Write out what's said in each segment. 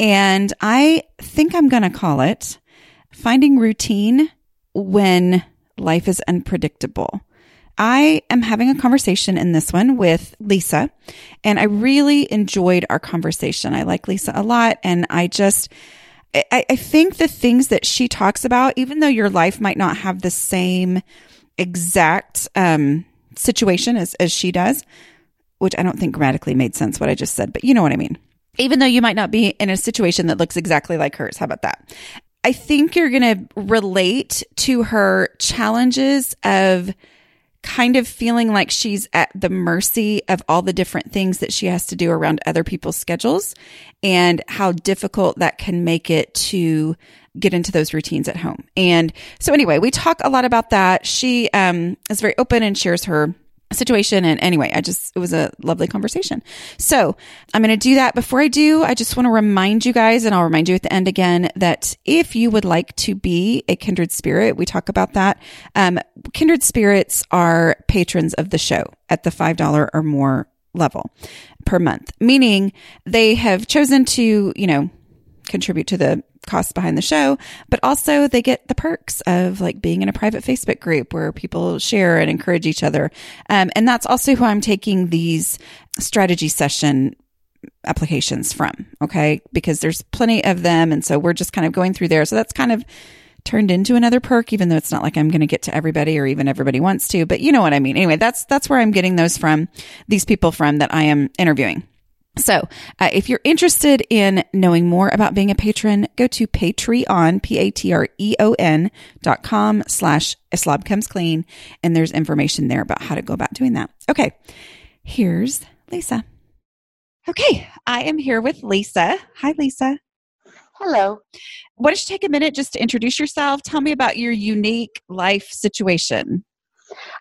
And I think I'm going to call it finding routine when life is unpredictable. I am having a conversation in this one with Lisa, and I really enjoyed our conversation. I like Lisa a lot, and I just, I, think the things that she talks about, even though your life might not have the same exact um, situation as, as she does, which I don't think grammatically made sense what I just said, but you know what I mean even though you might not be in a situation that looks exactly like hers. How about that? I think you're going to relate to her challenges of kind of feeling like she's at the mercy of all the different things that she has to do around other people's schedules and how difficult that can make it to get into those routines at home. And so anyway, we talk a lot about that. She um, is very open and shares her situation. And anyway, I just, it was a lovely conversation. So I'm going to do that. Before I do, I just want to remind you guys, and I'll remind you at the end again, that if you would like to be a kindred spirit, we talk about that. Um, kindred spirits are patrons of the show at the $5 or more level per month, meaning they have chosen to, you know, contribute to the costs behind the show, but also they get the perks of like being in a private Facebook group where people share and encourage each other. Um, and that's also who I'm taking these strategy session applications from. Okay. Because there's plenty of them. And so we're just kind of going through there. So that's kind of turned into another perk, even though it's not like I'm going to get to everybody or even everybody wants to, but you know what I mean. Anyway, that's, that's where I'm getting those from, these people from that I am interviewing. So, uh, if you're interested in knowing more about being a patron, go to Patreon, P-A-T-R-E-O-N dot com slash a slob comes clean. And there's information there about how to go about doing that. Okay. Here's Lisa. Okay. I am here with Lisa. Hi, Lisa. Hello. Why don't you take a minute just to introduce yourself? Tell me about your unique life situation.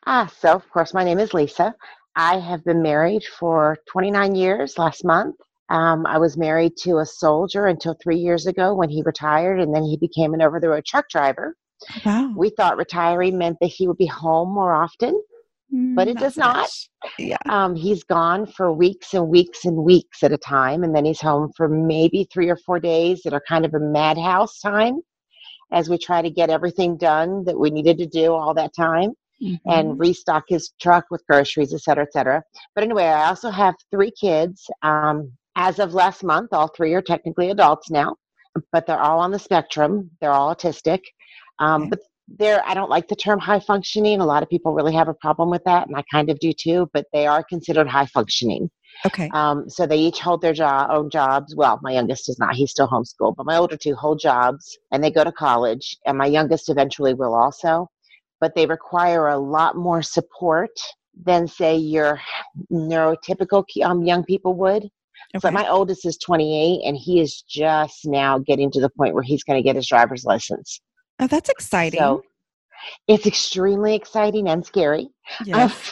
Ah, so of course, my name is Lisa. I have been married for 29 years last month. Um, I was married to a soldier until three years ago when he retired, and then he became an over the road truck driver. Wow. We thought retiring meant that he would be home more often, but it Mm, does not not. much. Yeah. Um, he's gone for weeks and weeks and weeks at a time, and then he's home for maybe three or four days that are kind of a madhouse time as we try to get everything done that we needed to do all that time Mhm. and restock his truck with groceries, et cetera, et cetera. But anyway, I also have three kids. Um, as of last month, all three are technically adults now, but they're all on the spectrum. They're all autistic. Um, Okay. But they're, I don't like the term high functioning. A lot of people really have a problem with that, and I kind of do too, but they are considered high functioning. okay. Um, so they each hold their own jobs. Well, my youngest is not; he's still homeschooled. But my older two hold jobs, and they go to college. And my youngest eventually will also. But they require a lot more support than, say, your neurotypical um, young people would. Okay. But my oldest is 28, and he is just now getting to the point where he's going to get his driver's license. oh, that's exciting. So it's extremely exciting and scary. yes.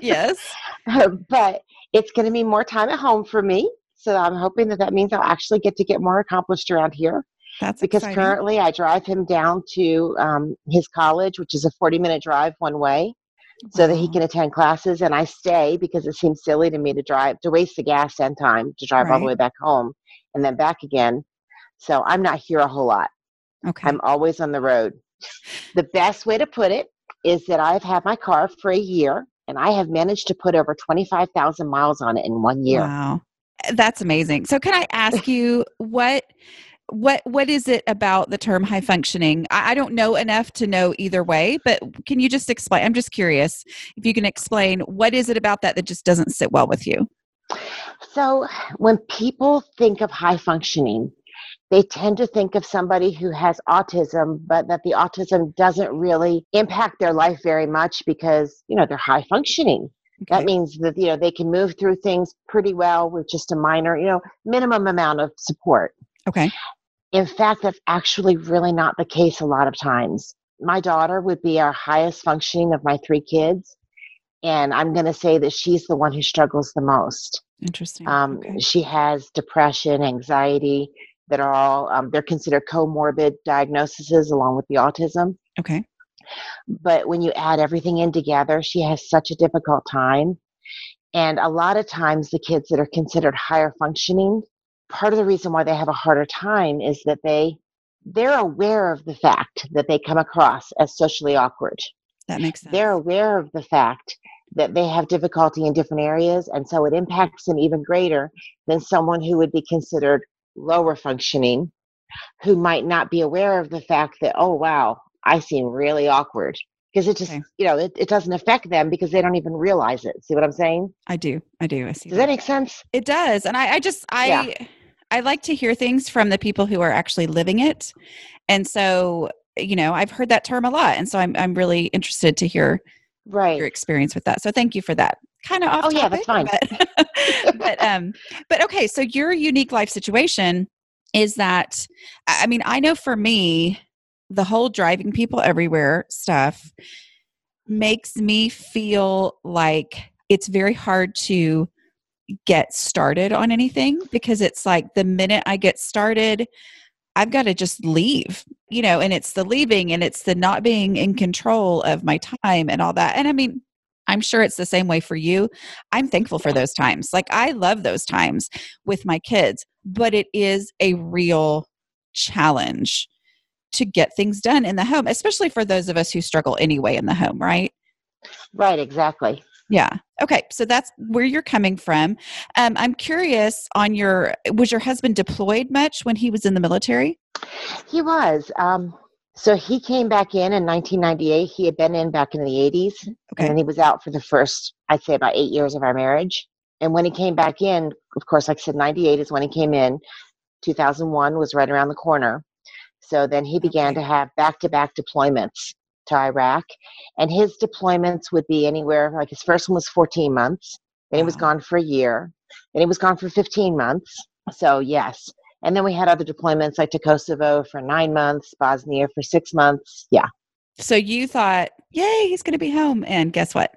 yes. but it's going to be more time at home for me. So I'm hoping that that means I'll actually get to get more accomplished around here That's because exciting. currently I drive him down to um, his college, which is a 40 minute drive one way, so that he can attend classes. And I stay because it seems silly to me to drive, to waste the gas and time to drive all the way back home and then back again. So I'm not here a whole lot. Okay. I'm always on the road. The best way to put it is that I've had my car for a year and I have managed to put over 25,000 miles on it in one year. Wow. That's amazing. So can I ask you what what what is it about the term high functioning? I, I don't know enough to know either way, but can you just explain? I'm just curious if you can explain what is it about that that just doesn't sit well with you. So, when people think of high functioning, they tend to think of somebody who has autism, but that the autism doesn't really impact their life very much because, you know, they're high functioning. That means that, you know, they can move through things pretty well with just a minor, you know, minimum amount of support. Okay. In fact, that's actually really not the case a lot of times. My daughter would be our highest functioning of my three kids. And I'm going to say that she's the one who struggles the most. Interesting. Um, okay. She has depression, anxiety that are all, um, they're considered comorbid diagnoses along with the autism. Okay. But when you add everything in together, she has such a difficult time. And a lot of times, the kids that are considered higher functioning, part of the reason why they have a harder time is that they they're aware of the fact that they come across as socially awkward. That makes sense. They're aware of the fact that they have difficulty in different areas, and so it impacts them even greater than someone who would be considered lower functioning, who might not be aware of the fact that, oh, wow, I seem really awkward. Because it just, Okay. you know, it, it doesn't affect them because they don't even realize it. See what I'm saying? I do. I do. I see. Does that make sense? It does. And I, I just I Yeah. I like to hear things from the people who are actually living it. And so, you know, I've heard that term a lot. And so I'm I'm really interested to hear Right. your experience with that. So thank you for that. Kind of off Oh, yeah, that's fine. But, but um but okay, so your unique life situation is that I mean, I know for me, the whole driving people everywhere stuff makes me feel like it's very hard to get started on anything because it's like the minute I get started, I've got to just leave, you know, and it's the leaving and it's the not being in control of my time and all that. And I mean, I'm sure it's the same way for you. I'm thankful for those times. Like, I love those times with my kids, but it is a real challenge to get things done in the home, especially for those of us who struggle anyway in the home, right? Right, exactly. Yeah. Okay. So that's where you're coming from. Um, I'm curious on your, was your husband deployed much when he was in the military? He was. Um, so he came back in in 1998. He had been in back in the 80s, Okay. and he was out for the first, I'd say, about eight years of our marriage. And when he came back in, of course, like I said, 98 is when he came in. 2001 was right around the corner. So then he began to have back to back deployments to Iraq. And his deployments would be anywhere, like his first one was 14 months, then he was gone for a year, then he was gone for 15 months. So, yes. And then we had other deployments like to Kosovo for nine months, Bosnia for six months. Yeah. So you thought, yay, he's going to be home. And guess what?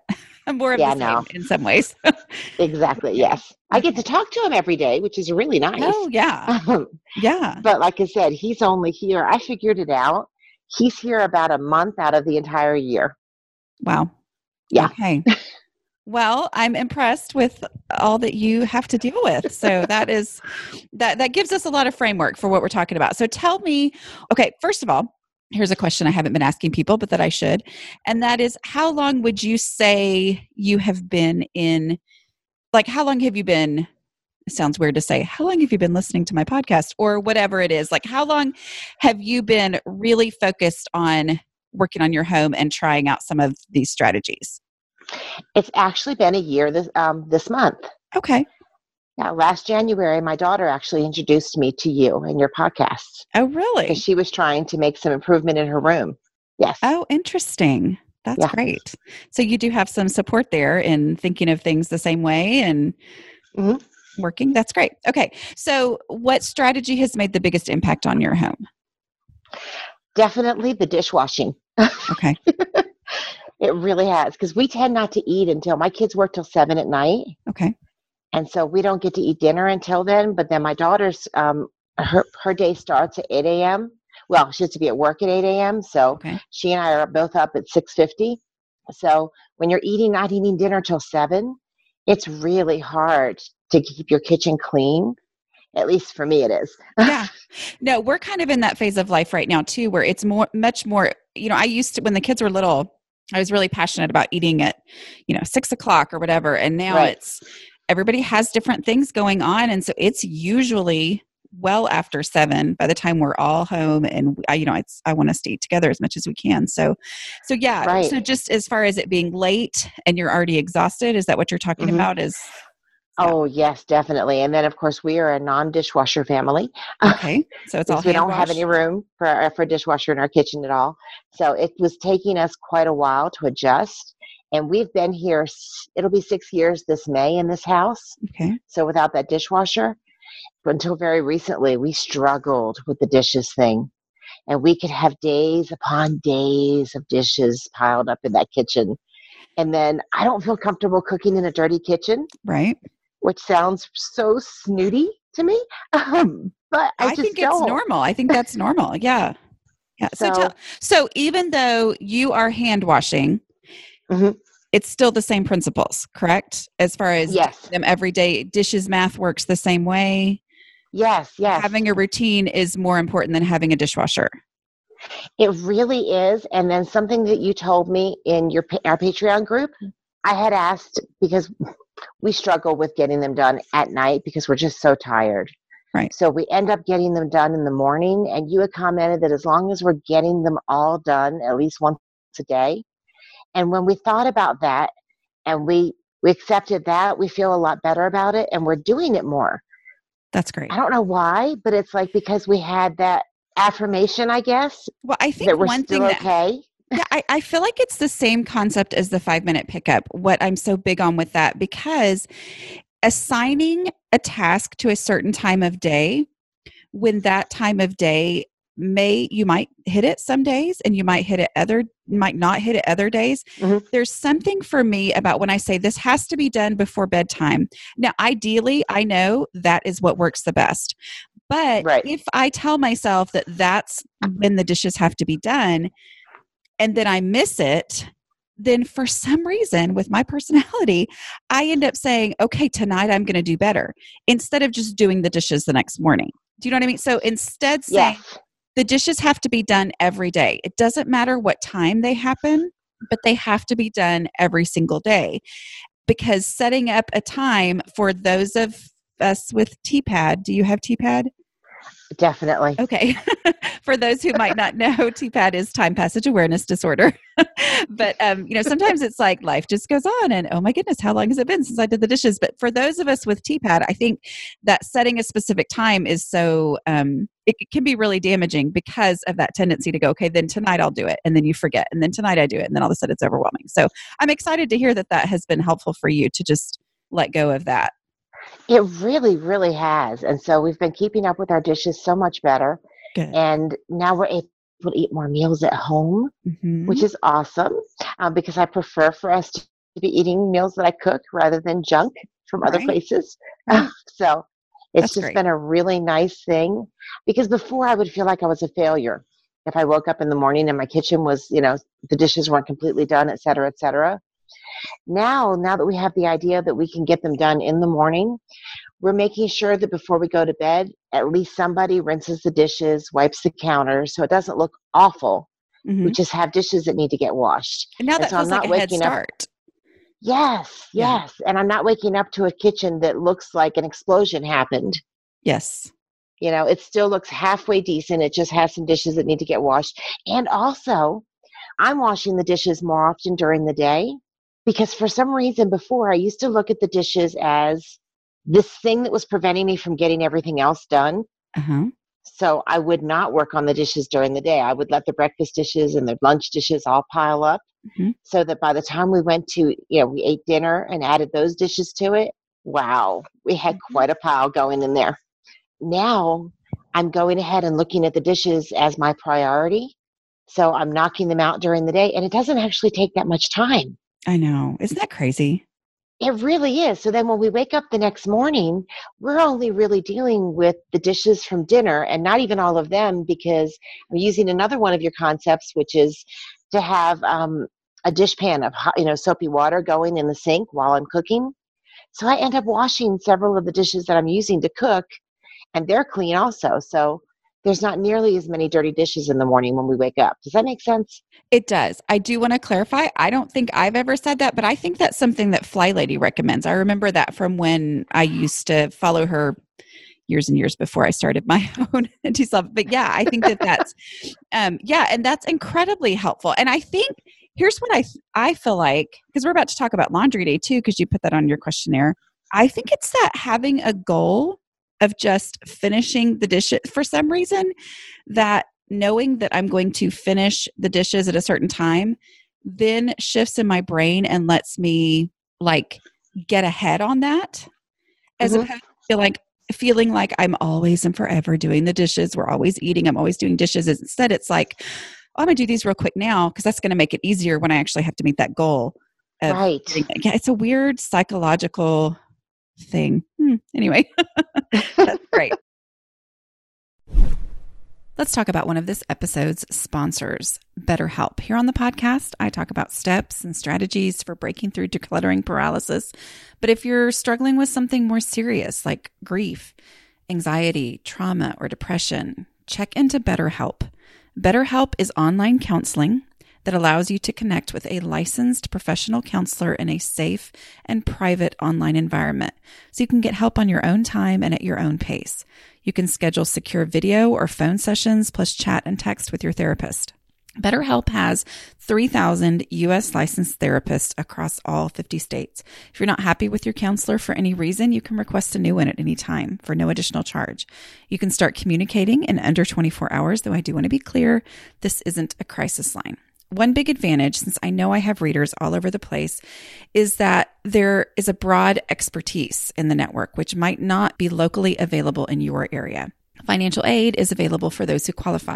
I'm more of Yeah, the no. in some ways. Exactly. Yes. I get to talk to him every day, which is really oh, nice. oh, yeah. Yeah. but like I said, he's only here. I figured it out. He's here about a month out of the entire year. Wow. Yeah. Okay. Well, I'm impressed with all that you have to deal with. So that is that that gives us a lot of framework for what we're talking about. So tell me, okay, first of all, here's a question I haven't been asking people, but that I should. And that is how long would you say you have been in like how long have you been it sounds weird to say how long have you been listening to my podcast or whatever it is like how long have you been really focused on working on your home and trying out some of these strategies It's actually been a year this um, this month. okay Yeah, last January, my daughter actually introduced me to you and your podcast. oh really because she was trying to make some improvement in her room. Yes. oh interesting that's Yeah. great so you do have some support there in thinking of things the same way and Mhm. Working that's great okay so what strategy has made the biggest impact on your home Definitely the dishwashing. okay It really has because we tend not to eat until my kids work till seven at night. okay and so we don't get to eat dinner until then. But then my daughter's um, her her day starts at eight a.m. Well, she has to be at work at eight a.m. So okay she and I are both up at six fifty. So when you're eating, not eating dinner till seven, it's really hard to keep your kitchen clean. At least for me, it is. yeah no we're kind of in that phase of life right now too where it's more much more you know i used to when the kids were little i was really passionate about eating at you know six o'clock or whatever and now Right. it's everybody has different things going on and so it's usually well after seven by the time we're all home and I, you know it's i want us to eat together as much as we can so so yeah Right. so just as far as it being late and you're already exhausted is that what you're talking Mhm. about is. Oh yes, definitely. And then of course we are a non-dishwasher family. okay so it's all we don't hand have any room for uh, for a dishwasher in our kitchen at all. So it was taking us quite a while to adjust. And we've been here. It'll be six years this May in this house. okay So without that dishwasher, until very recently, we struggled with the dishes thing. And we could have days upon days of dishes piled up in that kitchen. And then I don't feel comfortable cooking in a dirty kitchen. Right. Which sounds so snooty to me. Um, but I, I think don't. it's normal. I think that's normal. Yeah. Yeah. So, so, tell, so even though you are hand washing, mm-hmm. it's still the same principles, correct? As far as yes. them everyday dishes math works the same way. Yes, yes. Having a routine is more important than having a dishwasher. It really is. And then something that you told me in your our Patreon group, I had asked because we struggle with getting them done at night because we're just so tired. Right. So we end up getting them done in the morning. And you had commented that as long as we're getting them all done at least once a day. And when we thought about that and we we accepted that, we feel a lot better about it and we're doing it more. That's great. I don't know why, but it's like because we had that affirmation, I guess. Well, I think that one thing that, okay. Yeah, I, I feel like it's the same concept as the five minute pickup. What I'm so big on with that because assigning a task to a certain time of day when that time of day may you might hit it some days and you might hit it other might not hit it other days mm-hmm. there's something for me about when i say this has to be done before bedtime now ideally i know that is what works the best but right. if i tell myself that that's when the dishes have to be done and then i miss it then for some reason with my personality i end up saying okay tonight i'm going to do better instead of just doing the dishes the next morning do you know what i mean so instead saying the dishes have to be done every day. It doesn't matter what time they happen, but they have to be done every single day. Because setting up a time for those of us with TPAD, do you have TPAD? Definitely. Okay. For those who might not know, TPAD is time passage awareness disorder. but um, you know, sometimes it's like life just goes on and oh my goodness, how long has it been since I did the dishes? But for those of us with TPAD, I think that setting a specific time is so um it, can be really damaging because of that tendency to go, okay, then tonight I'll do it. And then you forget. And then tonight I do it. And then all of a sudden it's overwhelming. So I'm excited to hear that that has been helpful for you to just let go of that. It really, really has. And so we've been keeping up with our dishes so much better. Good. And now we're able to eat more meals at home, mm-hmm. which is awesome um, because I prefer for us to be eating meals that I cook rather than junk from right. other places. so it's That's just great. been a really nice thing because before I would feel like I was a failure if I woke up in the morning and my kitchen was, you know, the dishes weren't completely done, et cetera, et cetera. Now, now that we have the idea that we can get them done in the morning, we're making sure that before we go to bed, at least somebody rinses the dishes, wipes the counters, so it doesn't look awful. Mm-hmm. We just have dishes that need to get washed. And now and that so feels like a head start. Up, yes, yes. Yeah. And I'm not waking up to a kitchen that looks like an explosion happened. Yes. You know, it still looks halfway decent. It just has some dishes that need to get washed. And also, I'm washing the dishes more often during the day because for some reason before I used to look at the dishes as this thing that was preventing me from getting everything else done. Uh-huh. So I would not work on the dishes during the day. I would let the breakfast dishes and the lunch dishes all pile up mm-hmm. so that by the time we went to, you know, we ate dinner and added those dishes to it, wow, we had mm-hmm. quite a pile going in there. Now I'm going ahead and looking at the dishes as my priority. So I'm knocking them out during the day and it doesn't actually take that much time. I know. Isn't that crazy? It really is. So then when we wake up the next morning, we're only really dealing with the dishes from dinner and not even all of them because I'm using another one of your concepts, which is to have um, a dishpan of hot, you know soapy water going in the sink while I'm cooking. So I end up washing several of the dishes that I'm using to cook and they're clean also. So there's not nearly as many dirty dishes in the morning when we wake up. Does that make sense? It does. I do want to clarify. I don't think I've ever said that, but I think that's something that Fly Lady recommends. I remember that from when I used to follow her years and years before I started my own anti self. But yeah, I think that that's, um, yeah, and that's incredibly helpful. And I think here's what I I feel like because we're about to talk about laundry day too, because you put that on your questionnaire. I think it's that having a goal of just finishing the dishes for some reason that knowing that I'm going to finish the dishes at a certain time then shifts in my brain and lets me like get ahead on that as mm-hmm. opposed to like feeling like I'm always and forever doing the dishes. We're always eating. I'm always doing dishes. Instead, it's like, oh, I'm going to do these real quick now because that's going to make it easier when I actually have to meet that goal. right. Yeah, it's a weird psychological thing. Hmm. Anyway, that's great. Let's talk about one of this episode's sponsors, BetterHelp. Here on the podcast, I talk about steps and strategies for breaking through decluttering paralysis. But if you're struggling with something more serious like grief, anxiety, trauma, or depression, check into BetterHelp. BetterHelp is online counseling that allows you to connect with a licensed professional counselor in a safe and private online environment so you can get help on your own time and at your own pace. You can schedule secure video or phone sessions plus chat and text with your therapist. BetterHelp has 3,000 US licensed therapists across all 50 states. If you're not happy with your counselor for any reason, you can request a new one at any time for no additional charge. You can start communicating in under 24 hours, though I do want to be clear this isn't a crisis line. One big advantage, since I know I have readers all over the place, is that there is a broad expertise in the network, which might not be locally available in your area. Financial aid is available for those who qualify.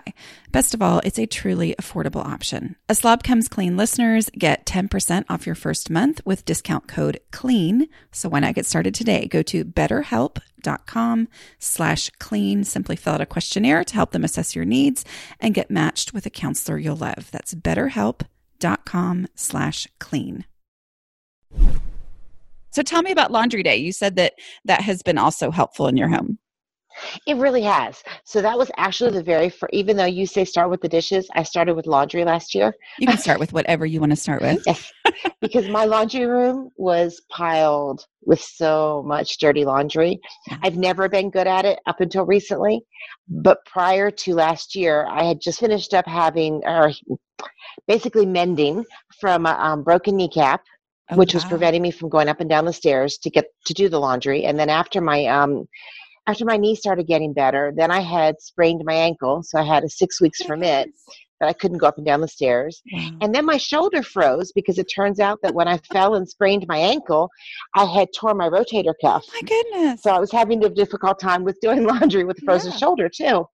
Best of all, it's a truly affordable option. A Slob Comes Clean listeners get 10% off your first month with discount code CLEAN. So why not get started today? Go to betterhelp.com slash clean. Simply fill out a questionnaire to help them assess your needs and get matched with a counselor you'll love. That's betterhelp.com slash clean. So tell me about laundry day. You said that that has been also helpful in your home. It really has. So that was actually the very first, even though you say start with the dishes, I started with laundry last year. You can start with whatever you want to start with. yes. Because my laundry room was piled with so much dirty laundry. I've never been good at it up until recently. But prior to last year, I had just finished up having, or basically mending from a um, broken kneecap. Oh, which wow. was preventing me from going up and down the stairs to get to do the laundry and then after my um after my knee started getting better, then I had sprained my ankle. So I had a six weeks from it that I couldn't go up and down the stairs. And then my shoulder froze because it turns out that when I fell and sprained my ankle, I had torn my rotator cuff. My goodness. So I was having a difficult time with doing laundry with a frozen yeah. shoulder too.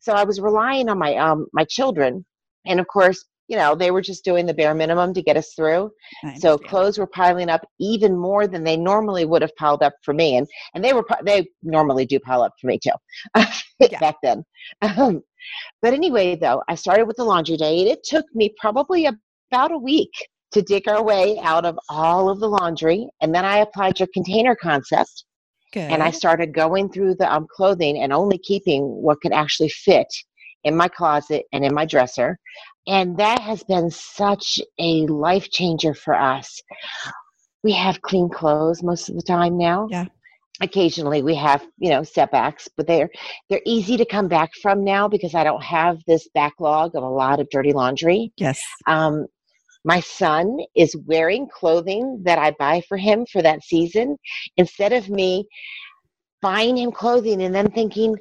So I was relying on my um my children. And of course, you know, they were just doing the bare minimum to get us through. So clothes were piling up even more than they normally would have piled up for me, and and they were they normally do pile up for me too back then. Um, but anyway, though, I started with the laundry day, and it took me probably about a week to dig our way out of all of the laundry, and then I applied your container concept. Good. And I started going through the um, clothing and only keeping what could actually fit in my closet and in my dresser. And that has been such a life changer for us. We have clean clothes most of the time now. Yeah. Occasionally we have, you know, setbacks, but they're they're easy to come back from now because I don't have this backlog of a lot of dirty laundry. Yes. Um, my son is wearing clothing that I buy for him for that season instead of me buying him clothing and then thinking,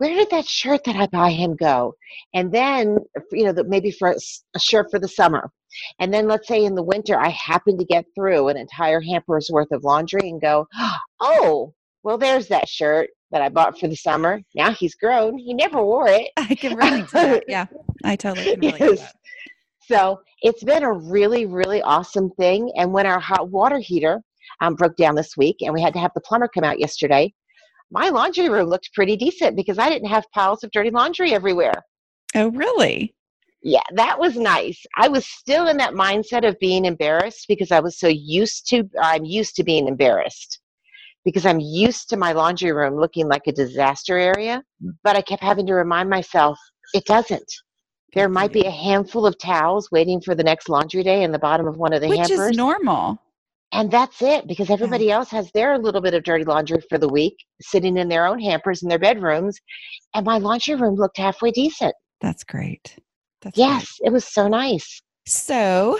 where did that shirt that I buy him go? And then, you know, maybe for a shirt for the summer. And then let's say in the winter, I happen to get through an entire hamper's worth of laundry and go, oh, well, there's that shirt that I bought for the summer. Now he's grown. He never wore it. I can relate to that. Yeah, I totally can relate yes. to that. So it's been a really, really awesome thing. And when our hot water heater um, broke down this week and we had to have the plumber come out yesterday, my laundry room looked pretty decent because I didn't have piles of dirty laundry everywhere. Oh, really? Yeah, that was nice. I was still in that mindset of being embarrassed because I was so used to, I'm used to being embarrassed because I'm used to my laundry room looking like a disaster area. Mm. But I kept having to remind myself it doesn't. There might be a handful of towels waiting for the next laundry day in the bottom of one of the Which hampers. Which is normal and that's it because everybody yeah. else has their little bit of dirty laundry for the week sitting in their own hampers in their bedrooms and my laundry room looked halfway decent. That's great. That's yes great. it was so nice. So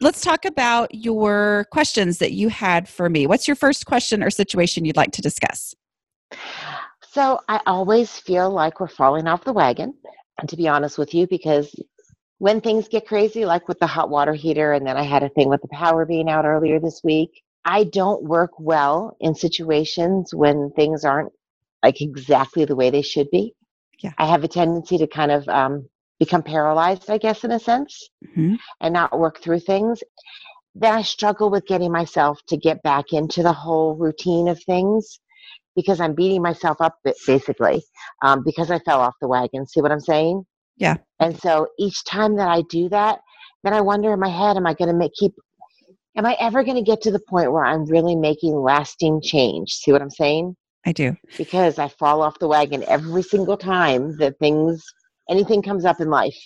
let's talk about your questions that you had for me. What's your first question or situation you'd like to discuss? So i always feel like we're falling off the wagon and to be honest with you because when things get crazy, like with the hot water heater, and then I had a thing with the power being out earlier this week, I don't work well in situations when things aren't like exactly the way they should be. Yeah. I have a tendency to kind of um, become paralyzed, I guess, in a sense, Mhm. and not work through things. Then I struggle with getting myself to get back into the whole routine of things because I'm beating myself up basically um, because I fell off the wagon. See what I'm saying? Yeah. And so each time that I do that, then I wonder in my head, am I going to make keep? Am I ever going to get to the point where I'm really making lasting change? See what I'm saying? I do. Because I fall off the wagon every single time that things, anything comes up in life.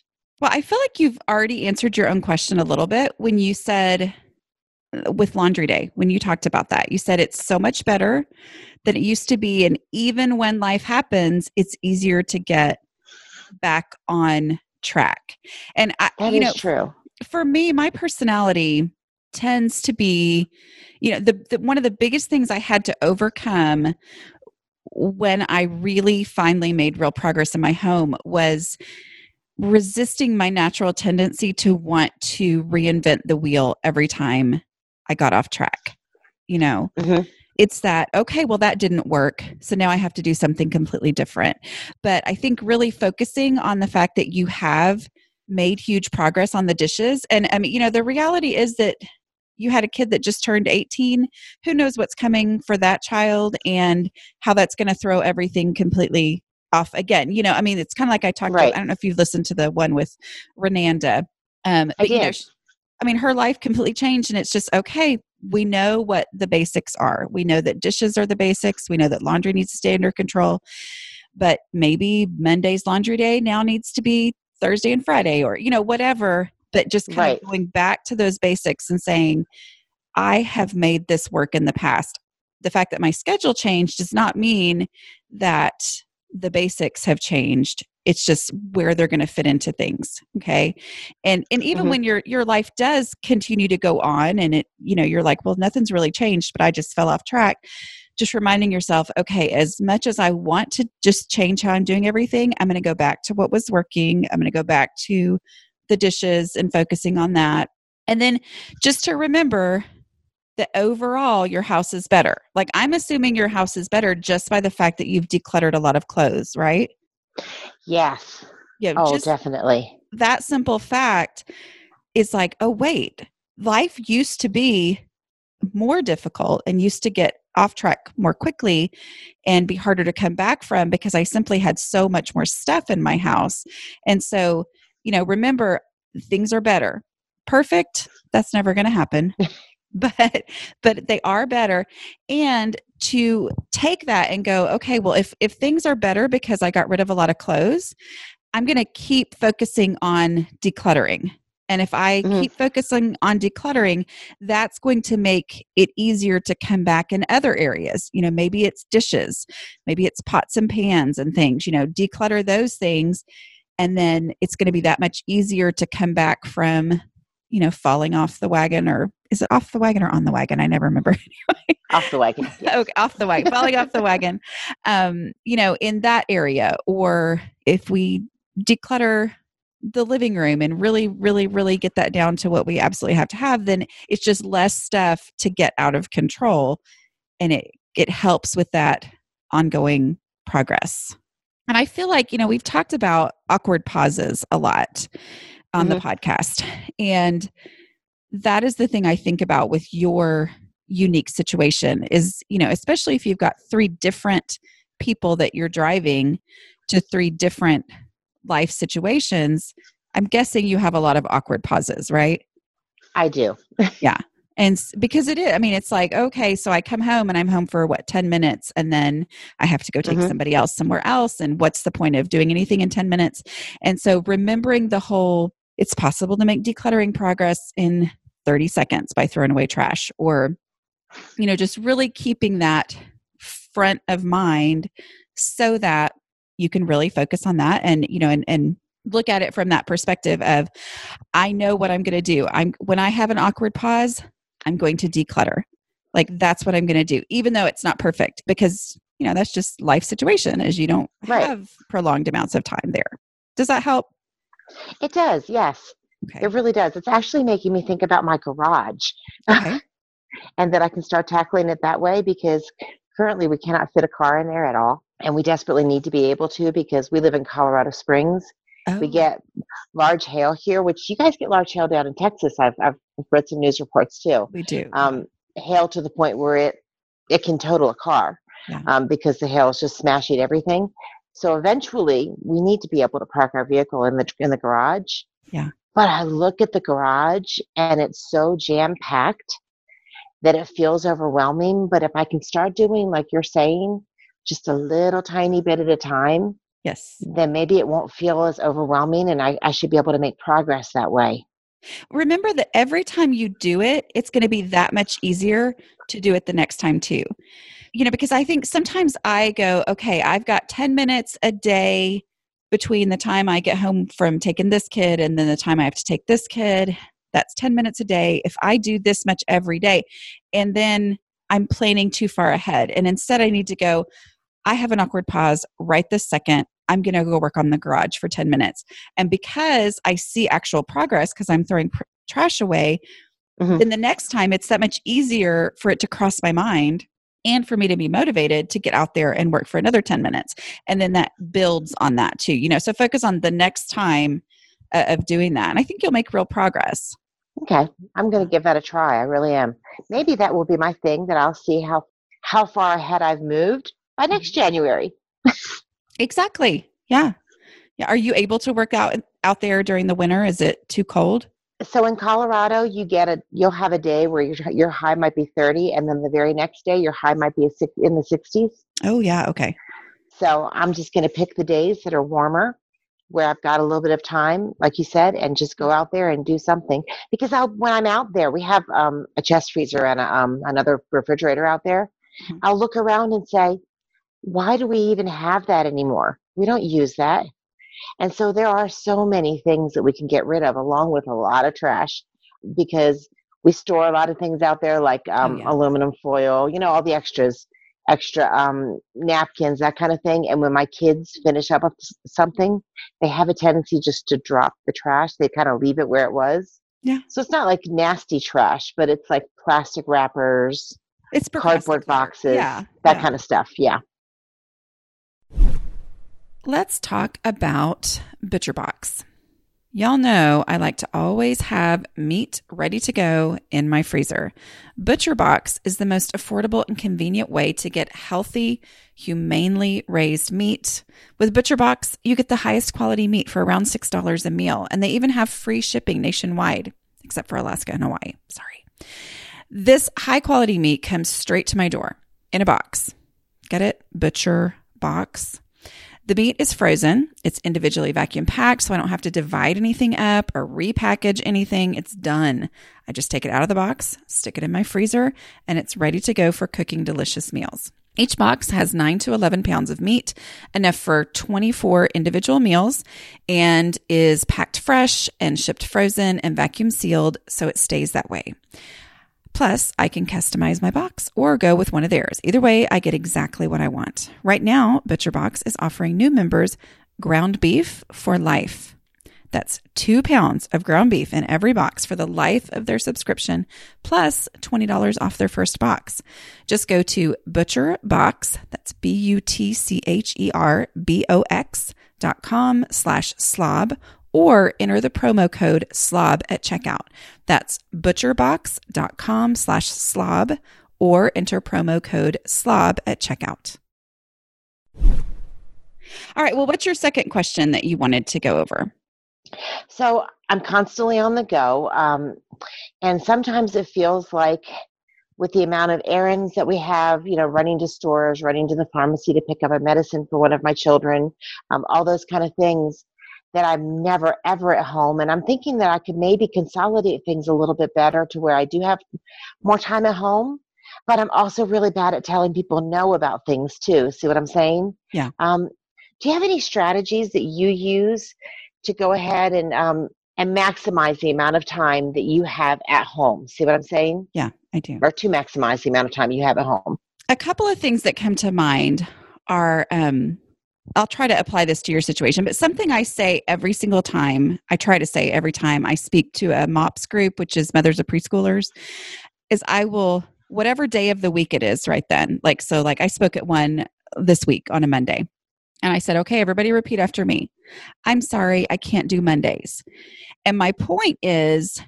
Well, I feel like you've already answered your own question a little bit when you said uh, with laundry day, when you talked about that. You said it's so much better than it used to be. And even when life happens, it's easier to get back on track. And I, That you is know, true. for me, my personality tends to be, you know, the, the one of the biggest things I had to overcome when I really finally made real progress in my home was resisting my natural tendency to want to reinvent the wheel every time I got off track. You know, Mhm. It's that, okay, well, that didn't work. So now I have to do something completely different. But I think really focusing on the fact that you have made huge progress on the dishes. And I mean, you know, the reality is that you had a kid that just turned 18. Who knows what's coming for that child and how that's going to throw everything completely off again. You know, I mean, it's kind of like I talked Right. about, I don't know if you've listened to the one with Renanda. Um, I but, you know, did. I mean, her life completely changed, and it's just okay. We know what the basics are. We know that dishes are the basics. We know that laundry needs to stay under control. But maybe Monday's laundry day now needs to be Thursday and Friday, or you know, whatever. But just kind Right. of going back to those basics and saying, I have made this work in the past. The fact that my schedule changed does not mean that the basics have changed. It's just where they're going to fit into things. Okay. And and even Mhm. when your your life does continue to go on and it, you know, you're like, well, nothing's really changed, but I just fell off track. Just reminding yourself, okay, as much as I want to just change how I'm doing everything, I'm going to go back to what was working. I'm going to go back to the dishes and focusing on that. And then just to remember that overall your house is better. Like I'm assuming your house is better just by the fact that you've decluttered a lot of clothes, right? Yes. Yeah, Oh, definitely. that simple fact is like, oh wait, life used to be more difficult and used to get off track more quickly and be harder to come back from because I simply had so much more stuff in my house. And so, you know, remember things are better. Perfect, that's never going to happen. but but they are better. And to take that and go okay well if if things are better because i got rid of a lot of clothes i'm going to keep focusing on decluttering. And if i Mhm. keep focusing on decluttering that's going to make it easier to come back in other areas. You know maybe it's dishes maybe it's pots and pans and things you know declutter those things and then it's going to be that much easier to come back from you know falling off the wagon or is it off the wagon or on the wagon i never remember Off the wagon. Yes. okay, off the wagon, falling off the wagon. Um, you know, in that area, or if we declutter the living room and really, really, really get that down to what we absolutely have to have, then it's just less stuff to get out of control, and it it helps with that ongoing progress. And I feel like you know we've talked about awkward pauses a lot on the podcast, and that is the thing I think about with your unique situation is you know especially if you've got three different people that you're driving to three different life situations i'm guessing you have a lot of awkward pauses right I do. Yeah. And because it is i mean it's like okay so i come home and i'm home for what 10 minutes and then i have to go take Mhm. somebody else somewhere else and what's the point of doing anything in 10 minutes and so remembering the whole it's possible to make decluttering progress in 30 seconds by throwing away trash or you know just really keeping that front of mind so that you can really focus on that and you know and and look at it from that perspective of i know what i'm going to do. I'm when i have an awkward pause i'm going to declutter. Like that's what i'm going to do even though it's not perfect because you know that's just life situation as you don't Right. have prolonged amounts of time there. Does that help It does. Yes. okay It really does. It's actually making me think about my garage okay and that I can start tackling it that way because currently we cannot fit a car in there at all. and we desperately need to be able to because we live in Colorado Springs. Oh, We get large hail here, which you guys get large hail down in Texas. I've, I've read some news reports too. we do. Um, hail to the point where it it can total a car Yeah. um, because the hail is just smashing everything. So eventually, we need to be able to park our vehicle in the in the garage. Yeah. But I look at the garage and it's so jam packed that it feels overwhelming. But if I can start doing like you're saying, just a little tiny bit at a time, yes. then maybe it won't feel as overwhelming, and I, I should be able to make progress that way. Remember that every time you do it, it's going to be that much easier to do it the next time too. You know, because I think sometimes I go, okay, I've got 10 minutes a day between the time I get home from taking this kid and then the time I have to take this kid. That's 10 minutes a day. If I do this much every day, and then I'm planning too far ahead. And instead, I need to go, I have an awkward pause right this second. I'm going to go work on the garage for 10 minutes. And because I see actual progress because I'm throwing pr- trash away, Mhm. then the next time it's that much easier for it to cross my mind and for me to be motivated to get out there and work for another 10 minutes. And then that builds on that too. You know, so focus on the next time uh, of doing that. And I think you'll make real progress. Okay, I'm going to give that a try. I really am. Maybe that will be my thing that I'll see how how far ahead I've moved by next January. Exactly. Yeah. Yeah. Are you able to work out out there during the winter? Is it too cold? So in Colorado, you get a you'll have a day where your your high might be 30, and then the very next day your high might be a six, in the 60s. Oh, yeah. Okay. So I'm just going to pick the days that are warmer, where I've got a little bit of time, like you said, and just go out there and do something. Because I'll, when I'm out there, we have um, a chest freezer and a, um, another refrigerator out there. Mhm. I'll look around and say, why do we even have that anymore? We don't use that. And so there are so many things that we can get rid of, along with a lot of trash, because we store a lot of things out there like um, yeah. aluminum foil, you know, all the extras, extra um, napkins, that kind of thing. And when my kids finish up something, they have a tendency just to drop the trash. They kind of leave it where it was. Yeah. So it's not like nasty trash, but it's like plastic wrappers, It's cardboard boxes, Yeah. that yeah. kind of stuff. Yeah. Let's talk about ButcherBox. Y'all know I like to always have meat ready to go in my freezer. ButcherBox is the most affordable and convenient way to get healthy, humanely raised meat. With ButcherBox, you get the highest quality meat for around $6 a meal, and they even have free shipping nationwide, except for Alaska and Hawaii. Sorry. This high quality meat comes straight to my door in a box. Get it? Butcher box. The meat is frozen. It's individually vacuum packed, so I don't have to divide anything up or repackage anything. It's done. I just take it out of the box, stick it in my freezer, and it's ready to go for cooking delicious meals. Each box has 9 to 11 pounds of meat, enough for 24 individual meals, and is packed fresh and shipped frozen and vacuum sealed so it stays that way. Plus, I can customize my box or go with one of theirs. Either way, I get exactly what I want. Right now, ButcherBox is offering new members ground beef for life. That's two pounds of ground beef in every box for the life of their subscription, plus $20 off their first box. Just go to butcherbox, that's B U T C H E R B O X dot com slash slob, or enter the promo code slob at checkout. That's butcherbox.com slash slob, or enter promo code slob at checkout. All right. Well, what's your second question that you wanted to go over? So I'm constantly on the go. Um, and sometimes it feels like with the amount of errands that we have, you know, running to stores, running to the pharmacy to pick up a medicine for one of my children, um, all those kind of things, that I'm never ever at home. And I'm thinking that I could maybe consolidate things a little bit better to where I do have more time at home. But I'm also really bad at telling people no about things too. See what I'm saying? Yeah. Um, do you have any strategies that you use to go ahead and um, and maximize the amount of time that you have at home? See what I'm saying? Yeah, I do. Or to maximize the amount of time you have at home. A couple of things that come to mind are um, I'll try to apply this to your situation, but something I say every single time, I try to say every time I speak to a MOPS group, which is mothers of preschoolers, is I will, whatever day of the week it is right then, like, so like I spoke at one this week on a Monday. And I said, okay, everybody repeat after me. I'm sorry, I can't do Mondays. And my point is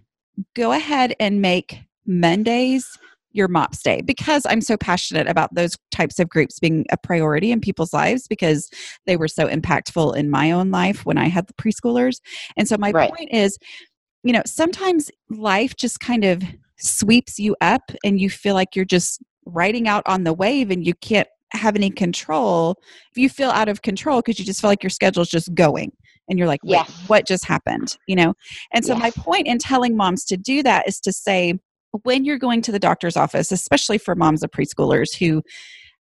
go ahead and make Mondays your MOPS day because I'm so passionate about those types of groups being a priority in people's lives because they were so impactful in my own life when I had the preschoolers. And so my right. point is, you know, sometimes life just kind of sweeps you up and you feel like you're just riding out on the wave and you can't have any control. If you feel out of control because you just feel like your schedule is just going and you're like, wait, yes. what just happened? You know? And so yes. my point in telling moms to do that is to say, when you're going to the doctor's office, especially for moms of preschoolers who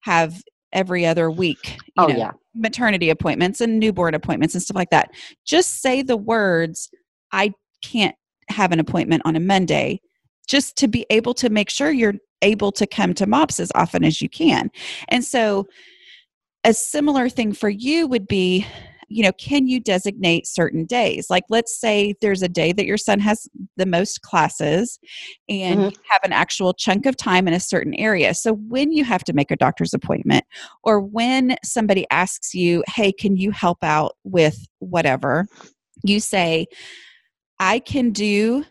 have every other week, oh, know, yeah. maternity appointments and newborn appointments and stuff like that, just say the words, I can't have an appointment on a Monday, just to be able to make sure you're able to come to MOPS as often as you can. And so, a similar thing for you would be you know, can you designate certain days? Like, let's say there's a day that your son has the most classes and mm-hmm. have an actual chunk of time in a certain area. So, when you have to make a doctor's appointment or when somebody asks you, hey, can you help out with whatever, you say, I can do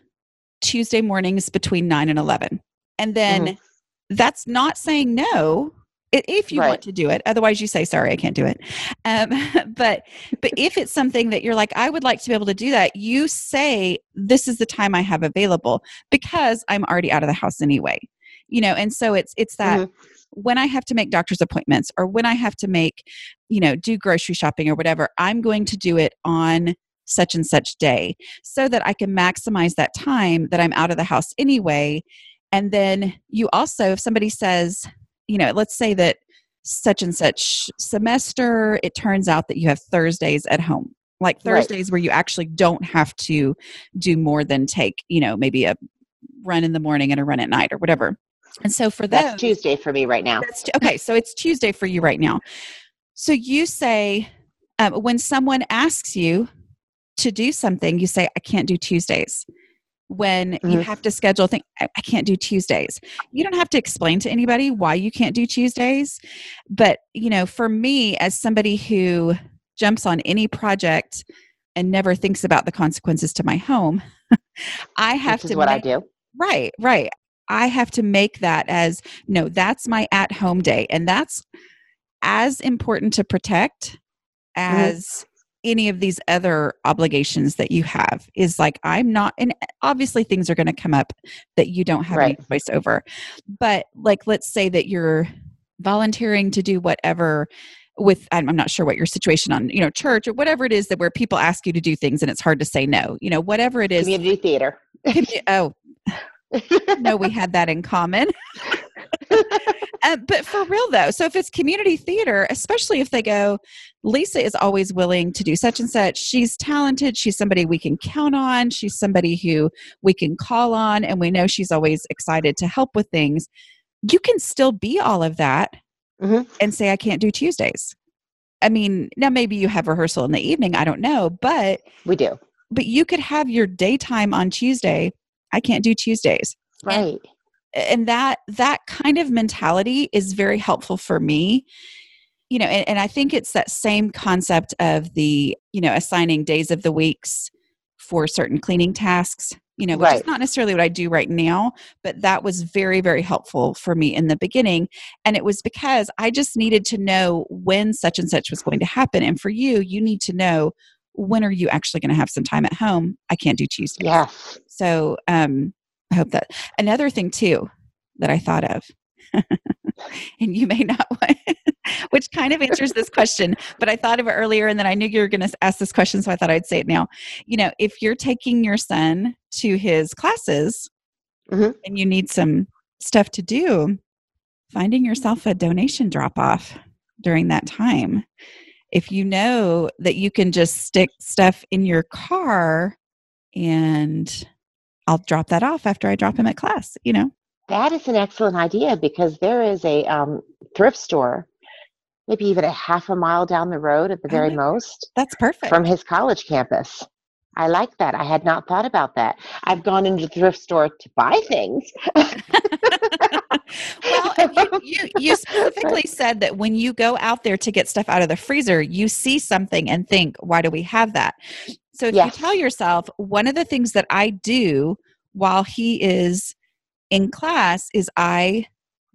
Tuesday mornings between 9 and 11. And then mm-hmm. that's not saying no if you right. want to do it otherwise you say sorry i can't do it um, but but if it's something that you're like i would like to be able to do that you say this is the time i have available because i'm already out of the house anyway you know and so it's it's that mm-hmm. when i have to make doctor's appointments or when i have to make you know do grocery shopping or whatever i'm going to do it on such and such day so that i can maximize that time that i'm out of the house anyway and then you also if somebody says you know, let's say that such and such semester, it turns out that you have Thursdays at home. Like Thursdays right. where you actually don't have to do more than take, you know, maybe a run in the morning and a run at night or whatever. And so for that, that's Tuesday for me right now. okay, so it's Tuesday for you right now. So you say um, when someone asks you to do something, you say, "I can't do Tuesdays." When mm-hmm. you have to schedule thing I, I can't do tuesdays you don't have to explain to anybody why you can't do tuesdays but you know for me as somebody who jumps on any project and never thinks about the consequences to my home i have to what make, i do right right i have to make that as no that's my at home day and that's as important to protect mm-hmm. as any of these other obligations that you have is like i'm not and obviously things are going to come up that you don't have right. any choice over. But like let's say that you're volunteering to do whatever with i'm not sure what your situation on you know church or whatever it is that where people ask you to do things and it's hard to say no you know whatever it is. Community theater. Oh. No we had that in common uh, but for real though, so if it's community theater, especially if they go, Lisa is always willing to do such and such. She's talented. She's somebody we can count on. She's somebody who we can call on, and we know she's always excited to help with things. You can still be all of that mm-hmm. and say, I can't do Tuesdays. I mean, now maybe you have rehearsal in the evening. I don't know, but we do. But you could have your daytime on Tuesday. I can't do Tuesdays. Right. And and that that kind of mentality is very helpful for me. You know and, and, i think it's that same concept of the you know assigning days of the weeks for certain cleaning tasks you know which right. is not necessarily what i do right now but that was very very helpful for me in the beginning. And it was because i just needed to know when such and such was going to happen. And for you you need to know when are you actually going to have some time at home? I can't do tuesday yeah so um I hope that another thing too that I thought of, and you may not want, which kind of answers this question, but I thought of it earlier and then I knew you were going to ask this question, so I thought I'd say it now. You know, if you're taking your son to his classes mm-hmm. and you need some stuff to do, finding yourself a donation drop off during that time. If you know that you can just stick stuff in your car and I'll drop that off after I drop him at class, you know? That is an excellent idea because there is a um, thrift store, maybe even a half a mile down the road at the very most. That's perfect. From his college campus. I like that. I had not thought about that. I've gone into the thrift store to buy things. well, you, you, you specifically said that when you go out there to get stuff out of the freezer, you see something and think, why do we have that? So if Yes. you tell yourself, one of the things that I do while he is in class is I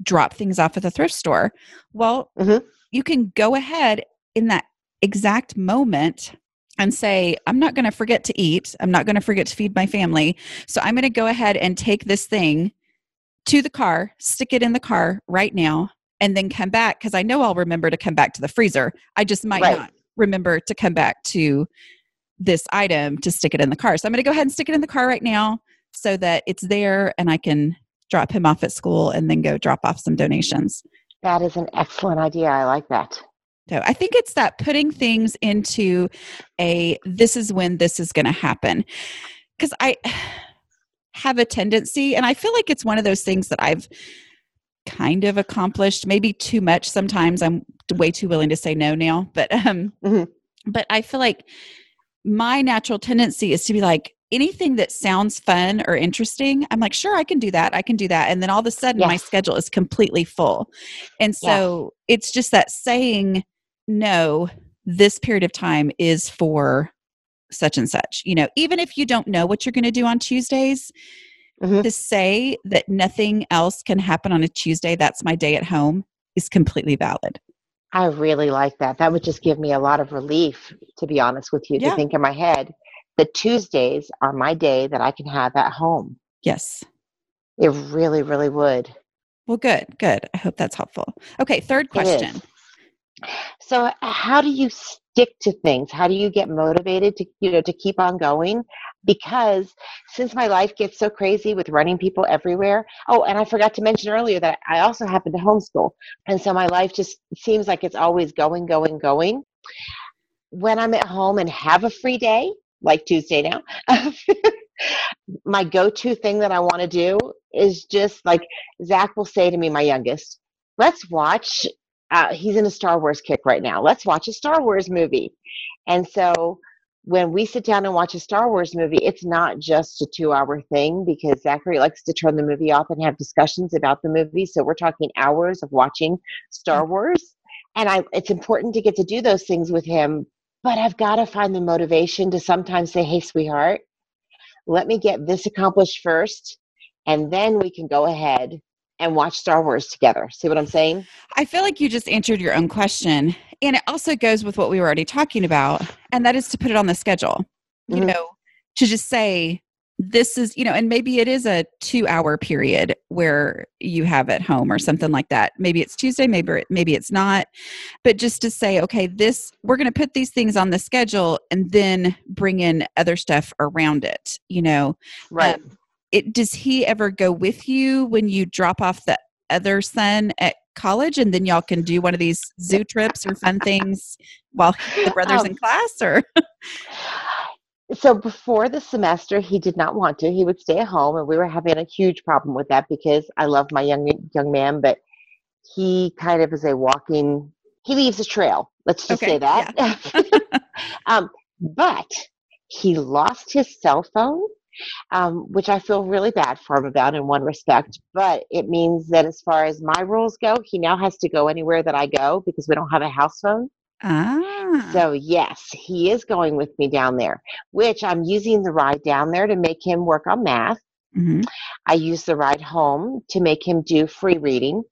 drop things off at the thrift store. Well, Mhm. you can go ahead in that exact moment and say, I'm not going to forget to eat. I'm not going to forget to feed my family. So I'm going to go ahead and take this thing to the car, stick it in the car right now, and then come back because I know I'll remember to come back to the freezer. I just might Right. not remember to come back to this item to stick it in the car. So I'm going to go ahead and stick it in the car right now so that it's there and I can drop him off at school and then go drop off some donations. That is an excellent idea. I like that. So I think it's that putting things into a this is when this is going to happen. Because I have a tendency, and I feel like it's one of those things that I've kind of accomplished, maybe too much sometimes. I'm way too willing to say no now, but um, Mhm. but I feel like my natural tendency is to be like anything that sounds fun or interesting. I'm like, sure, I can do that. I can do that, and then all of a sudden, my schedule is completely full, and so it's just that saying no. This period of time is for such and such. You know, even if you don't know what you're going to do on Tuesdays, Mhm. to say that nothing else can happen on a Tuesday, that's my day at home, is completely valid. I really like that. That would just give me a lot of relief, to be honest with you, Yeah. to think in my head that Tuesdays are my day that I can have at home. Yes. It really, really would. Well, good, good. I hope that's helpful. Okay, third question. So, how do you stick to things? How do you get motivated to, you know, to keep on going? Because since my life gets so crazy with running people everywhere. Oh, and I forgot to mention earlier that I also happen to homeschool. And so my life just seems like it's always going, going, going. When I'm at home and have a free day, like Tuesday now, my go to thing that I want to do is just like Zach will say to me, my youngest, let's watch uh, he's in a Star Wars kick right now. Let's watch a Star Wars movie. And so when we sit down and watch a Star Wars movie, it's not just a two hour thing because Zachary likes to turn the movie off and have discussions about the movie. So we're talking hours of watching Star Wars. And I, it's important to get to do those things with him. But I've got to find the motivation to sometimes say, hey, sweetheart, let me get this accomplished first. And then we can go ahead and watch Star Wars together. See what I'm saying? I feel like you just answered your own question. And it also goes with what we were already talking about, and that is to put it on the schedule. You Mhm. know, to just say, this is, you know, and maybe it is a two hour period where you have at home or something like that. Maybe it's Tuesday, maybe maybe it's not. But just to say, okay, this we're gonna put these things on the schedule and then bring in other stuff around it, you know. Right. Um, it does he ever go with you when you drop off the other son at college and then y'all can do one of these zoo trips or fun things while the brother's Um, in class or So before the semester, he did not want to. He would stay at home, and we were having a huge problem with that because I love my young young man, but he kind of is a walking. He leaves a trail. Let's just Okay, say that. um, but he lost his cell phone, um, which I feel really bad for him about in one respect. But it means that as far as my rules go, he now has to go anywhere that I go because we don't have a house phone. ah So yes, he is going with me down there, which I'm using the ride down there to make him work on math. mhm. I use the ride home to make him do free reading.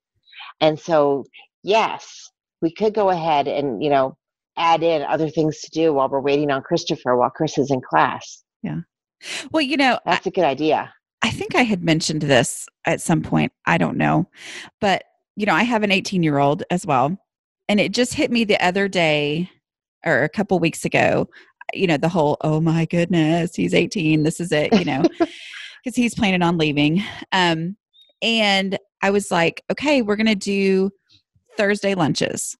And so yes, we could go ahead and, you know, add in other things to do while we're waiting on Christopher while Chris is in class. Well you know That's a good idea. I think i had mentioned this at some point i don't know but you know i have an 18 year old as well and it just hit me the other day or a couple weeks ago you know the whole oh my goodness he's 18 this is it you know because he's planning on leaving um and i was like okay we're gonna do thursday lunches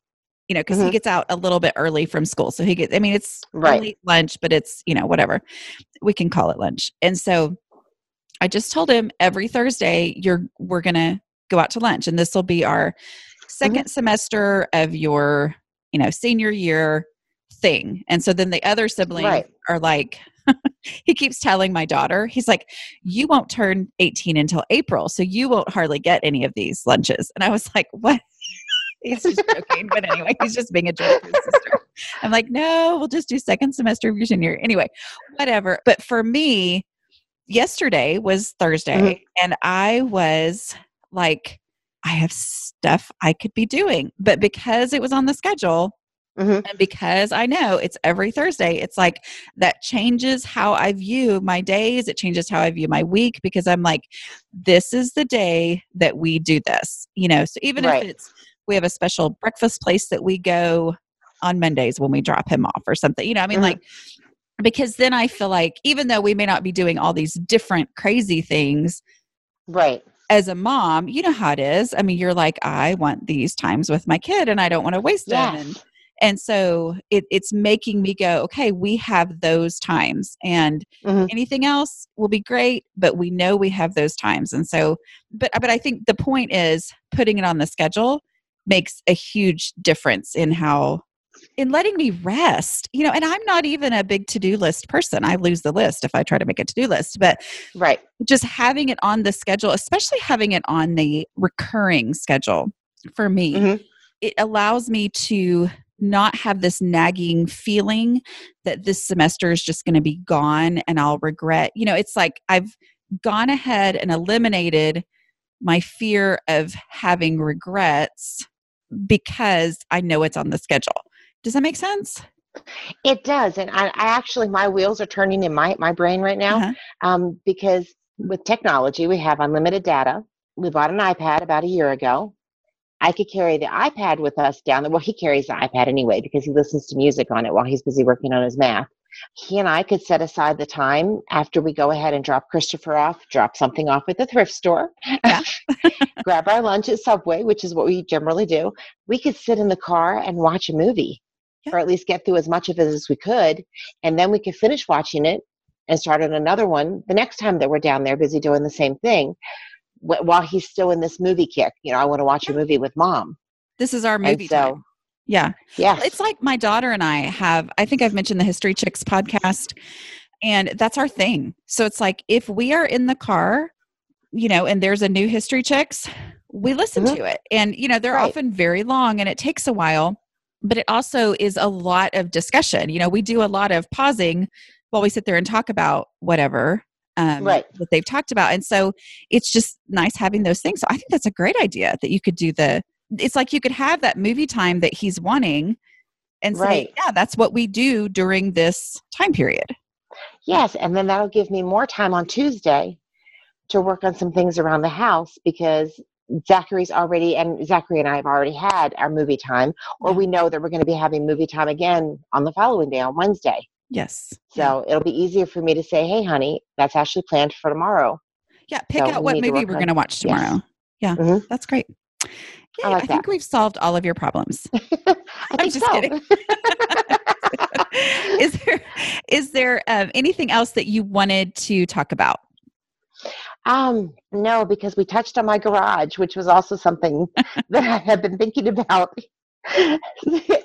you know because he Mhm. gets out a little bit early from school so he gets i mean it's Right. lunch but it's you know whatever we can call it lunch and so i just told him every thursday you're we're gonna go out to lunch and this will be our 2nd semester of your you know senior year thing and so then the other siblings Right. are like he keeps telling my daughter, he's like, You won't turn 18 until April, so you won't hardly get any of these lunches. And I was like, What? He's just joking. but anyway, he's just being a jerk to his sister. I'm like, No, we'll just do second semester of your junior. Anyway, whatever. But for me, yesterday was Thursday, mm-hmm. and I was like, I have stuff I could be doing. But because it was on the schedule, Mm-hmm. And because I know it's every Thursday, it's like that changes how I view my days. It changes how I view my week because I'm like, this is the day that we do this, you know. So even right. if it's we have a special breakfast place that we go on Mondays when we drop him off or something, you know, I mean, mm-hmm. like, because then I feel like even though we may not be doing all these different crazy things, right as a mom, you know how it is. I mean, you're like, I want these times with my kid and I don't want to waste yes. them. And, and so it, it's making me go, okay, we have those times and mm-hmm. anything else will be great, but we know we have those times. And so, but, but I think the point is putting it on the schedule makes a huge difference in how in letting me rest you know and i'm not even a big to-do list person i lose the list if i try to make a to-do list but right just having it on the schedule especially having it on the recurring schedule for me mm-hmm. it allows me to not have this nagging feeling that this semester is just going to be gone and I'll regret. You know, it's like I've gone ahead and eliminated my fear of having regrets because I know it's on the schedule. Does that make sense? It does, and I, I actually my wheels are turning in my my brain right now uh-huh. um, because with technology we have unlimited data. We bought an iPad about a year ago. I could carry the iPad with us down there. Well, he carries the iPad anyway because he listens to music on it while he's busy working on his math. He and I could set aside the time after we go ahead and drop Christopher off, drop something off at the thrift store, yeah. grab our lunch at Subway, which is what we generally do. We could sit in the car and watch a movie, yeah. or at least get through as much of it as we could. And then we could finish watching it and start on another one the next time that we're down there busy doing the same thing while he's still in this movie kick. You know, I want to watch a movie with mom. This is our movie so, time. Yeah. Yeah. It's like my daughter and I have, I think I've mentioned the History Chicks podcast, and that's our thing. So it's like if we are in the car, you know, and there's a new History Chicks, we listen mm-hmm. to it. And, you know, they're right. often very long and it takes a while, but it also is a lot of discussion. You know, we do a lot of pausing while we sit there and talk about whatever um, right. that they've talked about. And so it's just nice having those things. So I think that's a great idea that you could do the, it's like you could have that movie time that he's wanting and say, yeah, that's what we do during this time period. Yes. And then that'll give me more time on Tuesday to work on some things around the house because Zachary's already, and Zachary and I have already had our movie time, or we know that we're going to be having movie time again on the following day on Wednesday. Yes. So it'll be easier for me to say, hey, honey, that's actually planned for tomorrow. Yeah, pick so out what movie we're going to watch tomorrow. Yes. Yeah, mm-hmm. that's great. Yeah, I, like I think we've solved all of your problems. I'm just so. kidding. is there is there um, anything else that you wanted to talk about? Um, no, because we touched on my garage, which was also something that I have been thinking about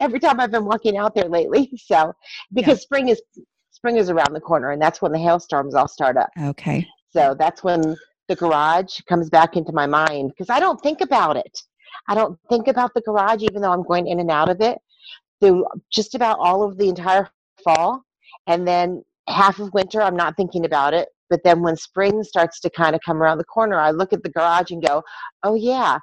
every time I've been walking out there lately. So because yeah. spring is spring is around the corner and that's when the hailstorms all start up. Okay. So that's when the garage comes back into my mind because I don't think about it. I don't think about the garage even though I'm going in and out of it through just about all of the entire fall. And then half of winter, I'm not thinking about it. But then when spring starts to kind of come around the corner, I look at the garage and go, oh, yeah.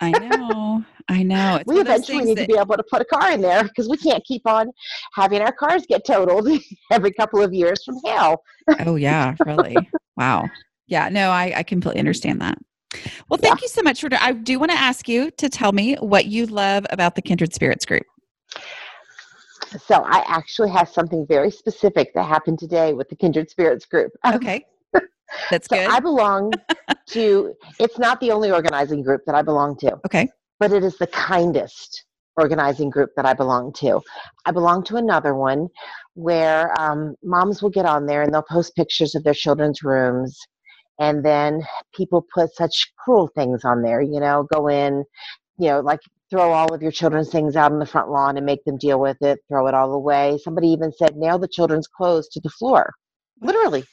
I know. I know. It's we eventually need that... to be able to put a car in there because we can't keep on having our cars get totaled every couple of years from hail. oh, yeah, really. wow. Yeah, no, I, I completely understand that. Well, thank yeah. you so much for. I do want to ask you to tell me what you love about the Kindred Spirits group. So, I actually have something very specific that happened today with the Kindred Spirits group. Okay. That's so good. I belong to, it's not the only organizing group that I belong to. Okay. But it is the kindest organizing group that I belong to. I belong to another one where um, moms will get on there and they'll post pictures of their children's rooms. And then people put such cruel things on there, you know, go in, you know, like throw all of your children's things out on the front lawn and make them deal with it, throw it all away. Somebody even said, nail the children's clothes to the floor. Literally.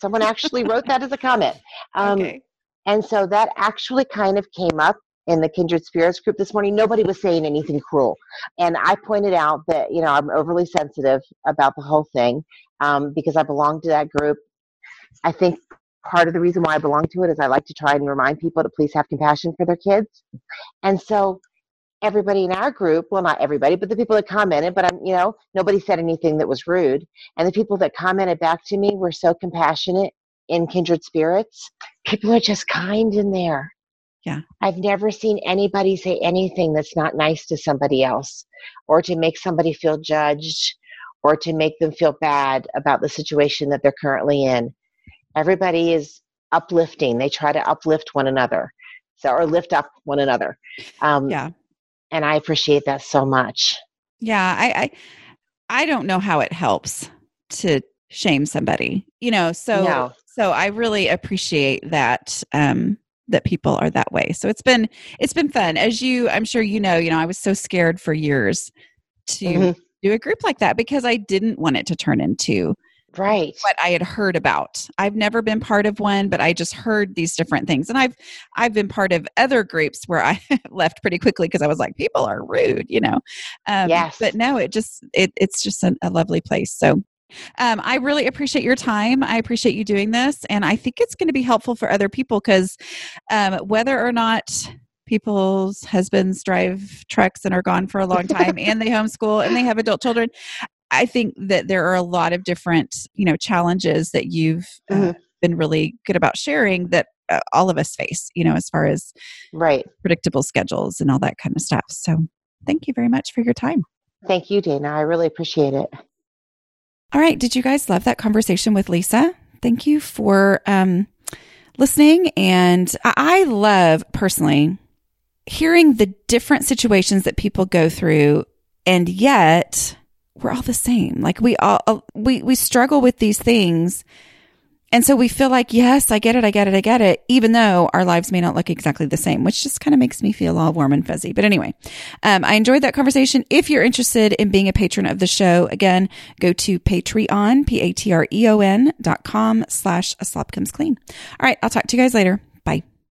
Someone actually wrote that as a comment. Um, okay. And so that actually kind of came up in the kindred spirits group this morning nobody was saying anything cruel and i pointed out that you know i'm overly sensitive about the whole thing um, because i belong to that group i think part of the reason why i belong to it is i like to try and remind people to please have compassion for their kids. And so everybody in our group well not everybody but the people that commented but i'm you know nobody said anything that was rude. And the people that commented back to me were so compassionate in kindred spirits. People are just kind in there. Yeah. I've never seen anybody say anything that's not nice to somebody else or to make somebody feel judged or to make them feel bad about the situation that they're currently in everybody is uplifting they try to uplift one another so or lift up one another um, yeah and I appreciate that so much. Yeah, I, I I don't know how it helps to shame somebody. You know, so no. so I really appreciate that um that people are that way. So it's been it's been fun. As you I'm sure you know, you know, I was so scared for years to mm-hmm. do a group like that because I didn't want it to turn into right what i had heard about i've never been part of one but i just heard these different things and i've i've been part of other groups where i left pretty quickly because i was like people are rude you know um, yes. but no it just it, it's just a, a lovely place so um, I really appreciate your time. I appreciate you doing this. And I think it's going to be helpful for other people because um, whether or not people's husbands drive trucks and are gone for a long time and they homeschool and they have adult children I think that there are a lot of different, you know, challenges that you've uh, mm-hmm. uh, been really good about sharing that uh, all of us face, you know, as far as right predictable schedules and all that kind of stuff. So, thank you very much for your time. Thank you, Dana. I really appreciate it. All right, did you guys love that conversation with Lisa? Thank you for um, listening, and I love personally hearing the different situations that people go through, and yet we're all the same. Like we all, uh, we, we struggle with these things. And so we feel like, yes, I get it, I get it, I get it, even though our lives may not look exactly the same, which just kind of makes me feel all warm and fuzzy. But anyway, um, I enjoyed that conversation. If you're interested in being a patron of the show, again, go to Patreon, P-A-T-R-E-O-N dot com slash a slob comes clean. All right. I'll talk to you guys later. Bye.